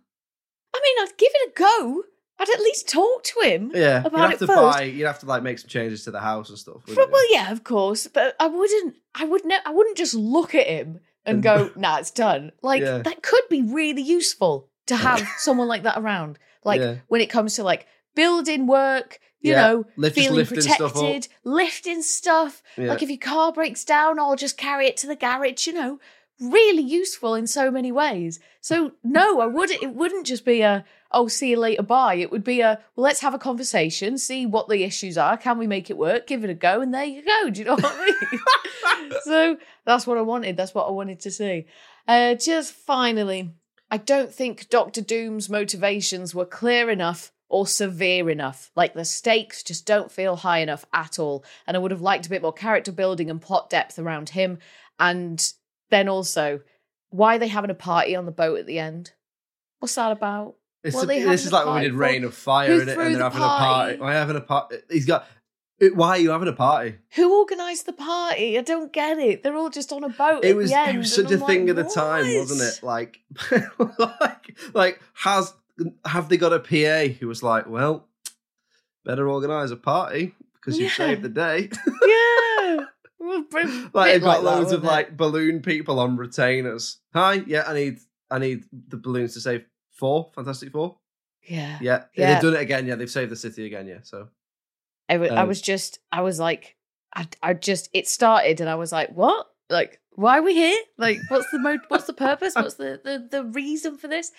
[SPEAKER 2] I mean, I'd give it a go. I'd at least talk to him.
[SPEAKER 1] yeah you'd have
[SPEAKER 2] it
[SPEAKER 1] to
[SPEAKER 2] first.
[SPEAKER 1] buy you'd have to like make some changes to the house and stuff
[SPEAKER 2] Well, yeah, of course, but I wouldn't. I would. Ne- I wouldn't just look at him and go, "Nah, it's done." Like
[SPEAKER 1] Yeah.
[SPEAKER 2] that could be really useful to have someone like that around. Like
[SPEAKER 1] Yeah.
[SPEAKER 2] when it comes to like building work, you
[SPEAKER 1] Yeah,
[SPEAKER 2] know,
[SPEAKER 1] lift-
[SPEAKER 2] feeling
[SPEAKER 1] lifting stuff
[SPEAKER 2] protected, lifting stuff. Like if your car breaks down, I'll just carry it to the garage. You know, really useful in so many ways. So no, I wouldn't. It wouldn't just be a oh, see you later, bye. It would be a well, let's have a conversation, see what the issues are, can we make it work, give it a go, and there you go. Do you know what I mean? so that's what I wanted. That's what I wanted to see. Uh, just finally, I don't think Doctor Doom's motivations were clear enough or severe enough. Like the stakes just don't feel high enough at all. And I would have liked a bit more character building and plot depth around him. And then also, why are they having a party on the boat at the end? What's that about?
[SPEAKER 1] It's
[SPEAKER 2] What
[SPEAKER 1] a-
[SPEAKER 2] are they
[SPEAKER 1] this is like when we
[SPEAKER 2] party
[SPEAKER 1] did? Reign of Fire,
[SPEAKER 2] Who
[SPEAKER 1] and they're
[SPEAKER 2] the
[SPEAKER 1] having a party.
[SPEAKER 2] party?
[SPEAKER 1] Why having a party? He's got. Why are you having a party?
[SPEAKER 2] Who organised the party? I don't get it. They're all just on a boat.
[SPEAKER 1] It
[SPEAKER 2] at
[SPEAKER 1] was
[SPEAKER 2] the end,
[SPEAKER 1] it was such a
[SPEAKER 2] I'm
[SPEAKER 1] thing
[SPEAKER 2] like,
[SPEAKER 1] at the time,
[SPEAKER 2] "What?"
[SPEAKER 1] wasn't it? Like, like, like has have they got a PA who was like, well, better organise a party because you
[SPEAKER 2] Yeah.
[SPEAKER 1] saved the day.
[SPEAKER 2] yeah. Well, br-
[SPEAKER 1] like they've got
[SPEAKER 2] that,
[SPEAKER 1] loads of
[SPEAKER 2] wasn't it?
[SPEAKER 1] like balloon people on retainers. Hi, yeah, I need I need the balloons to save four. Fantastic Four.
[SPEAKER 2] yeah.
[SPEAKER 1] Yeah,
[SPEAKER 2] Yeah.
[SPEAKER 1] they've done it again. Yeah, they've saved the city again. Yeah, so
[SPEAKER 2] I I
[SPEAKER 1] Um,
[SPEAKER 2] was just, I was like, I, I just, it started, and I was like, what? Like, why are we here? Like, what's the mo- what's the purpose? What's the, the the reason for this?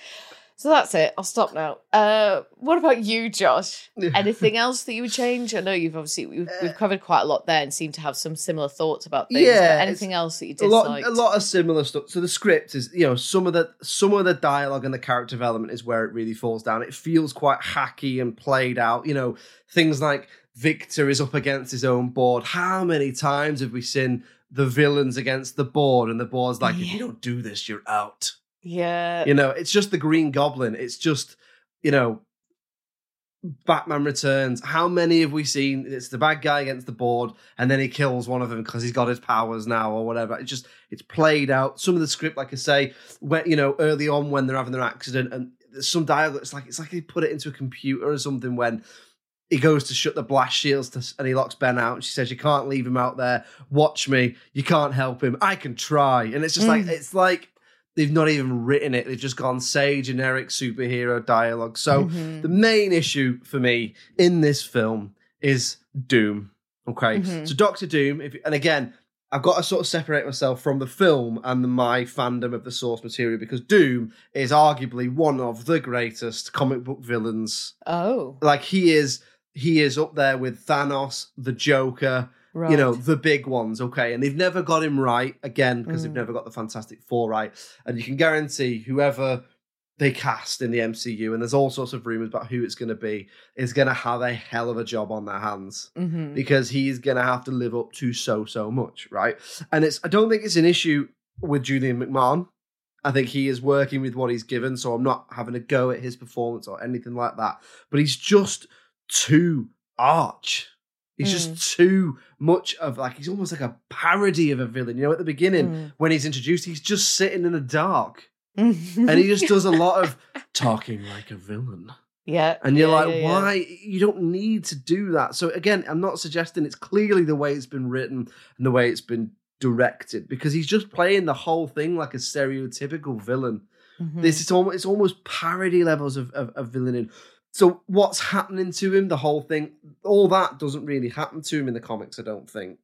[SPEAKER 2] So that's it. I'll stop now. Uh, what about you, Josh? Anything else that you would change? I know you've obviously we've, we've covered quite a lot there and seem to have some similar thoughts about things.
[SPEAKER 1] Yeah,
[SPEAKER 2] but anything else that you
[SPEAKER 1] a lot, a lot of similar stuff. So the script is, you know, some of the some of the dialogue and the character development is where it really falls down. It feels quite hacky and played out. You know, things like Victor is up against his own board. How many times have we seen the villains against the board, and the board's like, if you don't do this, you're out.
[SPEAKER 2] Yeah.
[SPEAKER 1] You know, it's just the Green Goblin. It's just, you know, Batman Returns. How many have we seen? It's the bad guy against the board, and then he kills one of them because he's got his powers now or whatever. It's just it's played out. Some of the script, like I say, when you know early on when they're having their accident, and there's some dialogue. It's like it's like they put it into a computer or something when. He goes to shut the blast shields to, and he locks Ben out. And she says, "You can't leave him out there. Watch me. You can't help him. I can try." And it's just like
[SPEAKER 2] Mm.
[SPEAKER 1] it's like they've not even written it. They've just gone say generic superhero dialogue. So
[SPEAKER 2] Mhm.
[SPEAKER 1] the main issue for me in this film is Doom. Okay,
[SPEAKER 2] Mhm.
[SPEAKER 1] so Doctor Doom, if, and again, I've got to sort of separate myself from the film and my fandom of the source material because Doom is arguably one of the greatest comic book villains.
[SPEAKER 2] Oh.
[SPEAKER 1] Like he is, he is up there with Thanos, the Joker,
[SPEAKER 2] Right.
[SPEAKER 1] you know the big ones okay and they've never got him right again because they've
[SPEAKER 2] Mm.
[SPEAKER 1] never got the fantastic four right and you can guarantee whoever they cast in the mcu and there's all sorts of rumors about who it's going to be is going to have a hell of a job on their hands
[SPEAKER 2] Mhm.
[SPEAKER 1] because he's going to have to live up to so so much right and it's i don't think it's an issue with julian mcmahon I think he is working with what he's given, so I'm not having a go at his performance or anything like that. But he's just too arch. He's just too much of like he's almost like a parody of a villain. You know, at the beginning
[SPEAKER 2] Mm.
[SPEAKER 1] when he's introduced, he's just sitting in the dark
[SPEAKER 2] Mm.
[SPEAKER 1] and he just does a lot of talking like a villain.
[SPEAKER 2] yeah.
[SPEAKER 1] And you're
[SPEAKER 2] yeah,
[SPEAKER 1] like,
[SPEAKER 2] yeah, yeah.
[SPEAKER 1] why? You don't need to do that. So again, I'm not suggesting it's clearly the way it's been written and the way it's been directed because he's just playing the whole thing like a stereotypical villain.
[SPEAKER 2] Mhm.
[SPEAKER 1] This is almost it's almost parody levels of, of, of villaining. So what's happening to him, the whole thing, all that doesn't really happen to him in the comics, I don't think.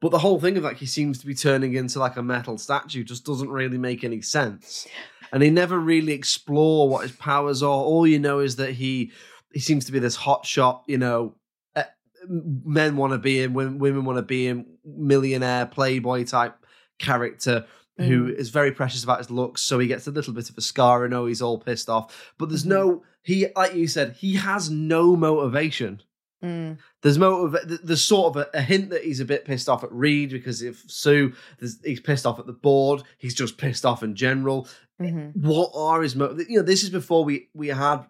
[SPEAKER 1] But the whole thing of like he seems to be turning into like a metal statue just doesn't really make any sense. And he never really explore what his powers are. All you know is that he he seems to be this hot shot, you know, uh, men want to be him, women, women want to be him, millionaire playboy type character who is very precious about his looks. So he gets a little bit of a scar. I know he's all pissed off, but there's no he like you said he has no motivation.
[SPEAKER 2] Mm.
[SPEAKER 1] There's motive. There's sort of a, a hint that he's a bit pissed off at Reed because if Sue, there's- he's pissed off at the board. He's just pissed off in general.
[SPEAKER 2] Mhm.
[SPEAKER 1] What are his motives? You know, this is before we we had.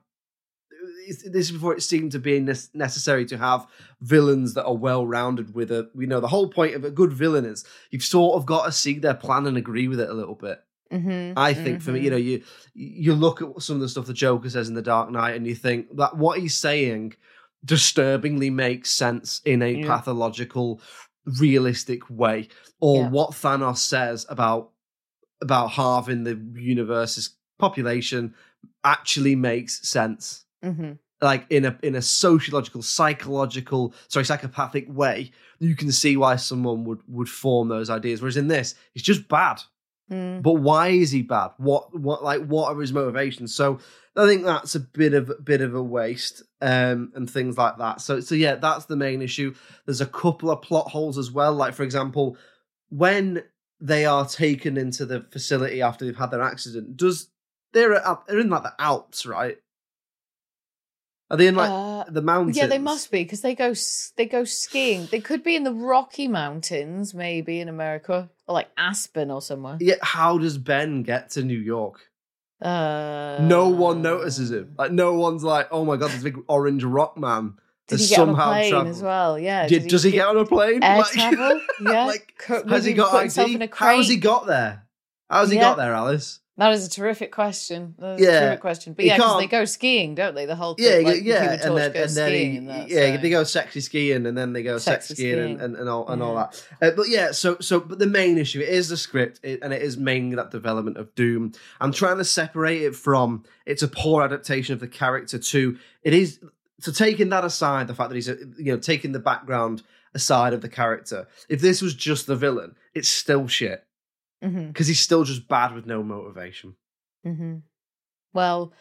[SPEAKER 1] This is before it seemed to be necessary to have villains that are well rounded. With a, you know, the whole point of a good villain is you've sort of got to see their plan and agree with it a little bit.
[SPEAKER 2] Mhm.
[SPEAKER 1] I think for me, you know, you you look at some of the stuff the Joker says in The Dark Knight, and you think that what he's saying disturbingly makes sense in a
[SPEAKER 2] Yeah.
[SPEAKER 1] pathological, realistic way, or
[SPEAKER 2] Yeah.
[SPEAKER 1] what Thanos says about about halving the universe's population actually makes sense.
[SPEAKER 2] Mhm.
[SPEAKER 1] Like in a in a sociological, psychological, sorry, psychopathic way, you can see why someone would would form those ideas. Whereas in this, it's just bad.
[SPEAKER 2] Mm.
[SPEAKER 1] But why is he bad? What what like what are his motivations? So I think that's a bit of bit of a waste um, and things like that. So so yeah, that's the main issue. There's a couple of plot holes as well. Like for example, when they are taken into the facility after they've had their accident, does they're they're in like the Alps, right? Are they in like
[SPEAKER 2] Uh,
[SPEAKER 1] the mountains?
[SPEAKER 2] Yeah, they must be because they go they go skiing. They could be in the Rocky Mountains, maybe in America, or like Aspen or somewhere.
[SPEAKER 1] Yeah. How does Ben get to New York?
[SPEAKER 2] Uh,
[SPEAKER 1] no one notices him. Like no one's like, oh my god, this big orange rock man.
[SPEAKER 2] Did
[SPEAKER 1] has
[SPEAKER 2] he get on a
[SPEAKER 1] somehow
[SPEAKER 2] plane
[SPEAKER 1] travelled.
[SPEAKER 2] as well? Yeah.
[SPEAKER 1] Did, does he get on a plane?
[SPEAKER 2] air
[SPEAKER 1] Like-
[SPEAKER 2] travel? Yeah.
[SPEAKER 1] like, has he got ID?
[SPEAKER 2] in a
[SPEAKER 1] How has he got there? How has he
[SPEAKER 2] Yeah.
[SPEAKER 1] got there, Alice?
[SPEAKER 2] That is a terrific question. That is
[SPEAKER 1] Yeah.
[SPEAKER 2] a terrific question. But yeah, because they go skiing, don't they? The whole thing,
[SPEAKER 1] Yeah,
[SPEAKER 2] like,
[SPEAKER 1] yeah, and then and then he,
[SPEAKER 2] and that,
[SPEAKER 1] yeah,
[SPEAKER 2] so-
[SPEAKER 1] they go sexy skiing, and then they go sex
[SPEAKER 2] Sexy
[SPEAKER 1] skiing,
[SPEAKER 2] skiing.
[SPEAKER 1] And, and, and all and all that. Uh, but yeah, so so but the main issue it is the script, it, and it is mainly that development of Doom. I'm trying to separate it from it's a poor adaptation of the character to it is so taking that aside, the fact that he's a, you know taking the background aside of the character. If this was just the villain, it's still shit
[SPEAKER 2] Mhm.
[SPEAKER 1] because he's still just bad with no motivation.
[SPEAKER 2] hmm Well,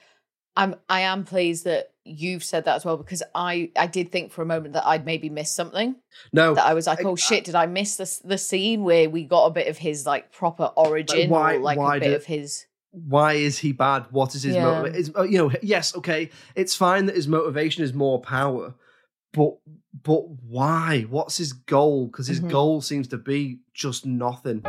[SPEAKER 2] I'm I am pleased that you've said that as well because I I did think for a moment that I'd maybe missed something.
[SPEAKER 1] No,
[SPEAKER 2] That I was like,
[SPEAKER 1] I-
[SPEAKER 2] oh shit, did I miss the the scene where we got a bit of his like proper origin
[SPEAKER 1] why-
[SPEAKER 2] or like
[SPEAKER 1] why
[SPEAKER 2] a bit
[SPEAKER 1] did-
[SPEAKER 2] of his
[SPEAKER 1] why is he bad? What is his
[SPEAKER 2] Yeah.
[SPEAKER 1] motivation? You know, yes, okay, it's fine that his motivation is more power, but but why? What's his goal? Because his
[SPEAKER 2] Mhm.
[SPEAKER 1] goal seems to be just nothing.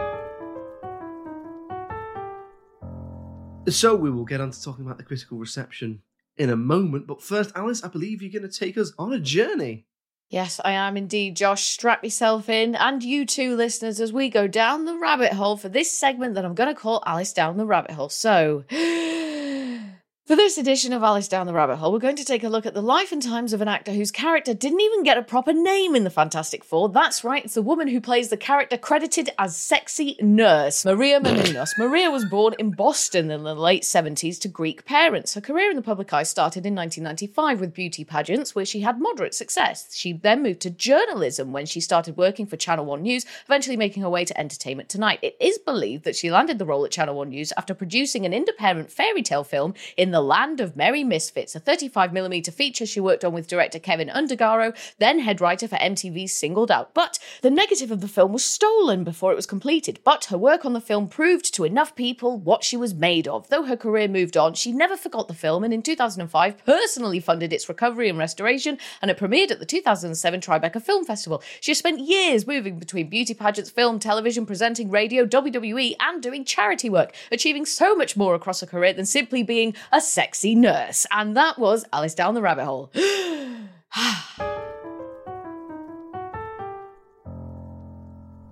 [SPEAKER 1] So we will get on to talking about the critical reception in a moment. But first, Alice, I believe you're going to take us on a journey.
[SPEAKER 2] Yes, I am indeed, Josh. Strap yourself in, and you too, listeners, as we go down the rabbit hole for this segment that I'm going to call Alice Down the Rabbit Hole. So, for this edition of Alice Down the Rabbit Hole, we're going to take a look at the life and times of an actor whose character didn't even get a proper name in the Fantastic Four. That's right, it's the woman who plays the character credited as Sexy Nurse, Maria Menounos. Maria was born in Boston in the late 70s to Greek parents. Her career in the public eye started in 1995 with beauty pageants, where she had moderate success. She then moved to journalism when she started working for Channel 1 News, eventually making her way to Entertainment Tonight. It is believed that she landed the role at Channel 1 News after producing an independent fairy tale film in the Land of Merry Misfits, a 35mm feature she worked on with director Kevin Undergaro, then head writer for MTV's Singled Out. But the negative of the film was stolen before it was completed. But her work on the film proved to enough people what she was made of. Though her career moved on, she never forgot the film and in 2005 personally funded its recovery and restoration, and it premiered at the 2007 Tribeca Film Festival. She has spent years moving between beauty pageants, film, television, presenting, radio, WWE, and doing charity work, achieving so much more across her career than simply being a sexy nurse. And that was Alice Down the Rabbit Hole.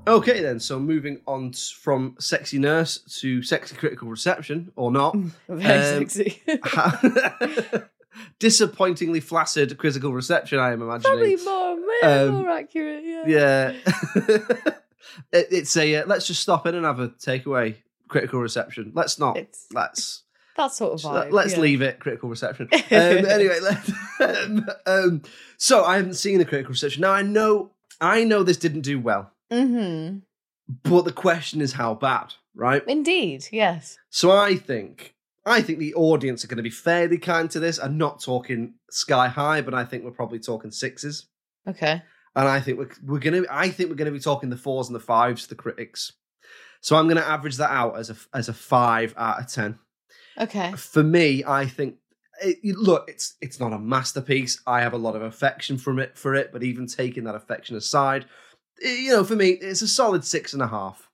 [SPEAKER 1] Okay, then. So moving on from sexy nurse to sexy critical reception, or not.
[SPEAKER 2] Very
[SPEAKER 1] Um,
[SPEAKER 2] sexy.
[SPEAKER 1] Disappointingly flaccid critical reception, I am imagining.
[SPEAKER 2] Probably more,
[SPEAKER 1] Um,
[SPEAKER 2] more accurate, yeah.
[SPEAKER 1] Yeah. It- it's a uh, let's just stop in and have a takeaway critical reception. Let's not.
[SPEAKER 2] It's
[SPEAKER 1] Let's
[SPEAKER 2] that sort of vibe.
[SPEAKER 1] let's
[SPEAKER 2] yeah.
[SPEAKER 1] leave it critical reception. Um, anyway, let, um, um, so I haven't seen the critical reception. Now I know I know this didn't do well,
[SPEAKER 2] Mm-hmm.
[SPEAKER 1] but the question is how bad, right?
[SPEAKER 2] Indeed, yes.
[SPEAKER 1] So I think I think the audience are going to be fairly kind to this. I'm not talking sky high, but I think we're probably talking sixes.
[SPEAKER 2] Okay.
[SPEAKER 1] And I think we're, we're gonna I think we're gonna be talking the fours and the fives to the critics. So I'm gonna average that out as a as a five out of ten.
[SPEAKER 2] Okay.
[SPEAKER 1] For me, I think it, look, it's it's not a masterpiece. I have a lot of affection from it for it, but even taking that affection aside, eh, you know, for me, it's a solid six and a half.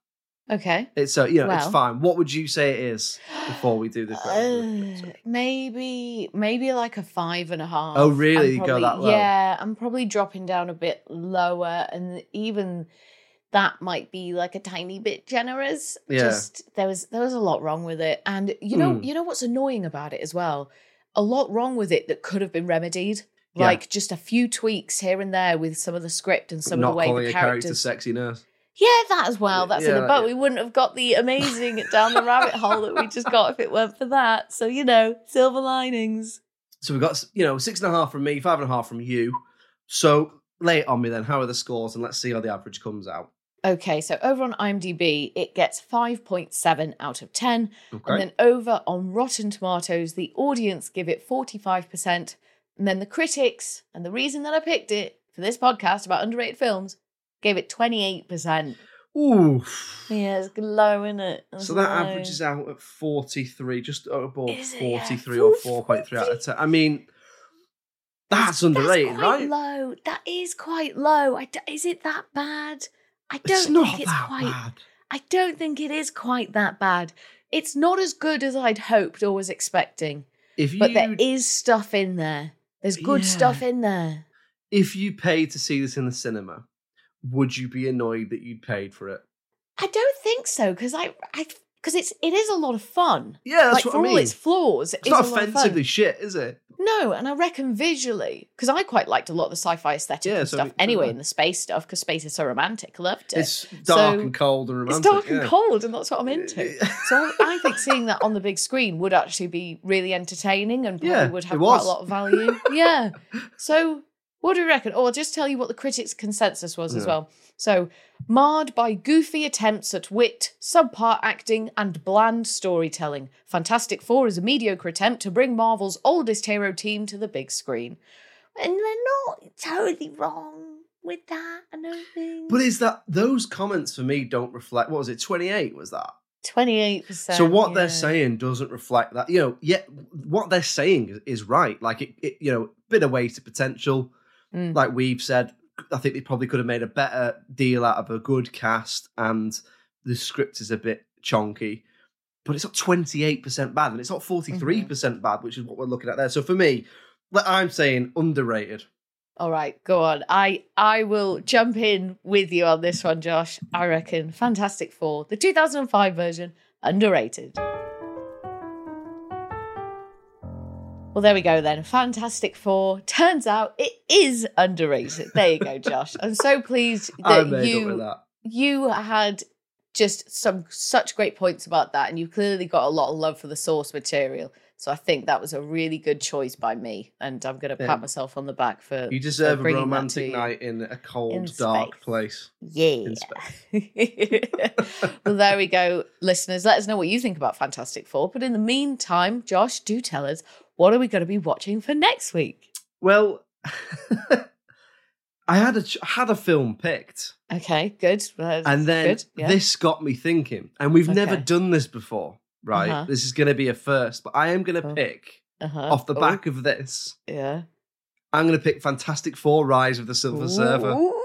[SPEAKER 2] Okay.
[SPEAKER 1] It's so you know, it's fine. What would you say it is before we do the
[SPEAKER 2] Uh, maybe maybe like a five and a half.
[SPEAKER 1] Oh, really?
[SPEAKER 2] I'm
[SPEAKER 1] You go that low?
[SPEAKER 2] Yeah, I'm probably dropping down a bit lower, and even that might be like a tiny bit generous.
[SPEAKER 1] Yeah.
[SPEAKER 2] Just there was there was a lot wrong with it, and you know
[SPEAKER 1] Hmm.
[SPEAKER 2] you know what's annoying about it as well. A lot wrong with it that could have been remedied.
[SPEAKER 1] Yeah.
[SPEAKER 2] Like just a few tweaks here and there with some of the script and some
[SPEAKER 1] not
[SPEAKER 2] of the way
[SPEAKER 1] calling
[SPEAKER 2] the
[SPEAKER 1] a character
[SPEAKER 2] characters
[SPEAKER 1] sexy nurse.
[SPEAKER 2] yeah, that as well. That's in
[SPEAKER 1] Yeah,
[SPEAKER 2] it. But
[SPEAKER 1] yeah.
[SPEAKER 2] we wouldn't have got the amazing down the rabbit hole that we just got if it weren't for that. So, you know, silver linings.
[SPEAKER 1] So we've got you know six and a half from me, five and a half from you. So lay it on me then. How are the scores? And let's see how the average comes out.
[SPEAKER 2] Okay, so over on IMDb, it gets 5.7 out of 10.
[SPEAKER 1] Okay.
[SPEAKER 2] And then over on Rotten Tomatoes, the audience give it 45%. And then the critics, and the reason that I picked it for this podcast about underrated films, gave it 28%.
[SPEAKER 1] Ooh.
[SPEAKER 2] Yeah, it's low, isn't it? It's
[SPEAKER 1] So that
[SPEAKER 2] low.
[SPEAKER 1] averages out at 43, just above
[SPEAKER 2] Is it? Yeah.
[SPEAKER 1] 43 or 4.3 out of 10. I mean, that's underrated,
[SPEAKER 2] That's quite
[SPEAKER 1] right?
[SPEAKER 2] low. That is quite low. I d- is it that bad? I don't
[SPEAKER 1] It's not
[SPEAKER 2] think it's
[SPEAKER 1] that
[SPEAKER 2] quite.
[SPEAKER 1] bad.
[SPEAKER 2] I don't think it is quite that bad. It's not as good as I'd hoped or was expecting,
[SPEAKER 1] If you
[SPEAKER 2] but there is stuff in there. There's good
[SPEAKER 1] Yeah.
[SPEAKER 2] stuff in there.
[SPEAKER 1] if you paid to see this in the cinema, would you be annoyed that you'd paid for it?
[SPEAKER 2] I don't think so because I, I, because it's it is a lot of fun.
[SPEAKER 1] Yeah, that's
[SPEAKER 2] like
[SPEAKER 1] what
[SPEAKER 2] for
[SPEAKER 1] I mean.
[SPEAKER 2] all its flaws,
[SPEAKER 1] it's not
[SPEAKER 2] a lot of fun.
[SPEAKER 1] offensively shit, is it?
[SPEAKER 2] No, and I reckon visually, because I quite liked a lot of the sci-fi aesthetic
[SPEAKER 1] Yeah,
[SPEAKER 2] and
[SPEAKER 1] so
[SPEAKER 2] stuff.
[SPEAKER 1] did
[SPEAKER 2] anyway,
[SPEAKER 1] I.
[SPEAKER 2] and the space stuff, because space is so romantic. Loved it.
[SPEAKER 1] It's dark
[SPEAKER 2] So,
[SPEAKER 1] and cold and romantic.
[SPEAKER 2] it's dark and cold, and that's what I'm into. So I think seeing that on the big screen would actually be really entertaining and probably
[SPEAKER 1] Yeah,
[SPEAKER 2] would have quite a lot of value. yeah. So what do you reckon? Oh, I'll just tell you what the critics' consensus was as
[SPEAKER 1] Yeah.
[SPEAKER 2] well. So marred by goofy attempts at wit, subpar acting, and bland storytelling, Fantastic Four is a mediocre attempt to bring Marvel's oldest hero team to the big screen. And they're not totally wrong with that, I don't think.
[SPEAKER 1] But is that those comments for me don't reflect what was it, 28 was that?
[SPEAKER 2] 28%.
[SPEAKER 1] So what
[SPEAKER 2] yeah.
[SPEAKER 1] they're saying doesn't reflect that. You know, yet what they're saying is, is right. Like it, it, you know, bit of wasted potential.
[SPEAKER 2] Mm.
[SPEAKER 1] Like we've said, I think they probably could have made a better deal out of a good cast, and the script is a bit chonky. But it's not 28% bad, and it's not 43%
[SPEAKER 2] Mm-hmm.
[SPEAKER 1] bad, which is what we're looking at there. So for me, I'm saying underrated.
[SPEAKER 2] All right, go on. I I will jump in with you on this one, Josh. I reckon Fantastic Four, the 2005 version, underrated. Well, there we go then. Fantastic Four. Turns out it is underrated. There you go, Josh. I'm so pleased that
[SPEAKER 1] made up with
[SPEAKER 2] you
[SPEAKER 1] that.
[SPEAKER 2] you had just some such great points about that, and you clearly got a lot of love for the source material. So I think that was a really good choice by me, and I'm going to
[SPEAKER 1] Yeah.
[SPEAKER 2] pat myself on the back for
[SPEAKER 1] You deserve a
[SPEAKER 2] that to
[SPEAKER 1] romantic night in a cold,
[SPEAKER 2] In
[SPEAKER 1] dark place.
[SPEAKER 2] Yeah. well, there we go, listeners. Let us know what you think about Fantastic Four. But in the meantime, Josh, do tell us what are we going to be watching for next week?
[SPEAKER 1] Well, I had a had a film picked,
[SPEAKER 2] Okay, good.
[SPEAKER 1] And then
[SPEAKER 2] good. Yeah.
[SPEAKER 1] this got me thinking. And we've never done this before, right?
[SPEAKER 2] Uh-huh.
[SPEAKER 1] This is going to be a first, but I am going to
[SPEAKER 2] Oh.
[SPEAKER 1] pick
[SPEAKER 2] uh-huh.
[SPEAKER 1] off the
[SPEAKER 2] Oh,
[SPEAKER 1] back of this.
[SPEAKER 2] yeah.
[SPEAKER 1] I'm going to pick Fantastic Four: Rise of the Silver Surfer.
[SPEAKER 2] Ooh,
[SPEAKER 1] So,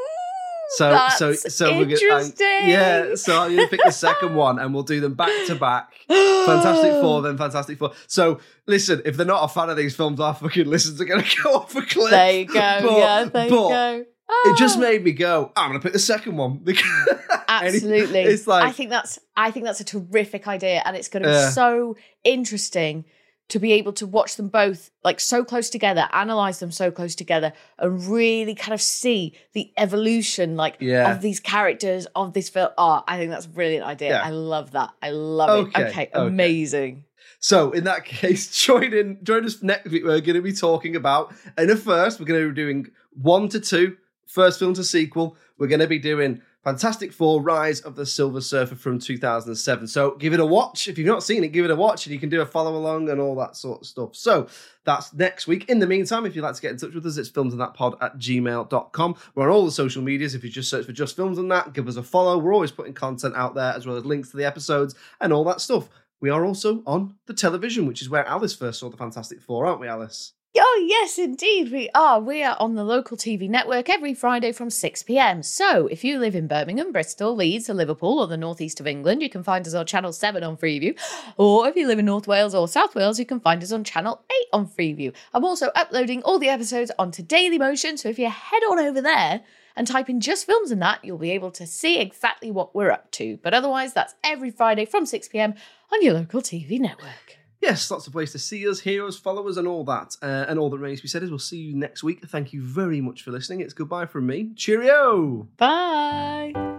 [SPEAKER 1] so,
[SPEAKER 2] that's
[SPEAKER 1] so we're gonna, I'm- yeah. So I'm to pick the second one, and we'll do them back to back. Fantastic Four, then Fantastic Four. So listen, if they're not a fan of these films, our fucking listens are to go off a cliff.
[SPEAKER 2] There you go.
[SPEAKER 1] But-
[SPEAKER 2] yeah, there you go.
[SPEAKER 1] It just
[SPEAKER 2] Ah.
[SPEAKER 1] made me go. I'm to pick the second one
[SPEAKER 2] absolutely
[SPEAKER 1] It's like
[SPEAKER 2] i think that's i think that's a terrific idea and it's
[SPEAKER 1] Yeah.
[SPEAKER 2] be so interesting to be able to watch them both like so close together analyze them so close together and really kind of see the evolution like
[SPEAKER 1] Yeah.
[SPEAKER 2] of these characters of this film oh i think that's a brilliant idea
[SPEAKER 1] Yeah.
[SPEAKER 2] i love that i love
[SPEAKER 1] Okay,
[SPEAKER 2] it okay
[SPEAKER 1] okay.
[SPEAKER 2] amazing
[SPEAKER 1] So in that case, join in. Join us next week. We're going to be talking about in a first. We're going to be doing one to two, first film to sequel. We're going to be doing Fantastic Four: Rise of the Silver Surfer from 2007. So give it a watch. If you've not seen it, give it a watch, and you can do a follow along and all that sort of stuff. So that's next week. In the meantime, if you'd like to get in touch with us, it's filmsandthatpod at gmail.com. We're on all the social medias. If you just search for Just Films and That, give us a follow. We're always putting content out there as well as links to the episodes and all that stuff. We are also on the television, which is where Alice first saw the Fantastic Four, aren't we, Alice?
[SPEAKER 2] Oh, yes, indeed, we are. We are on the local TV network every Friday from 6 pm. So, if you live in Birmingham, Bristol, Leeds, or Liverpool, or the northeast of England, you can find us on Channel 7 on Freeview. Or if you live in North Wales or South Wales, you can find us on Channel 8 on Freeview. I'm also uploading all the episodes onto Daily Motion, so if you head on over there and type in just films and that, you'll be able to see exactly what we're up to. But otherwise, that's every Friday from 6 pm on your local TV network.
[SPEAKER 1] Yes, lots of ways to see us, hear us, follow us, and all that. Uh, and all that remains to be said is we'll see you next week. Thank you very much for listening. It's goodbye from me. Cheerio!
[SPEAKER 2] Bye.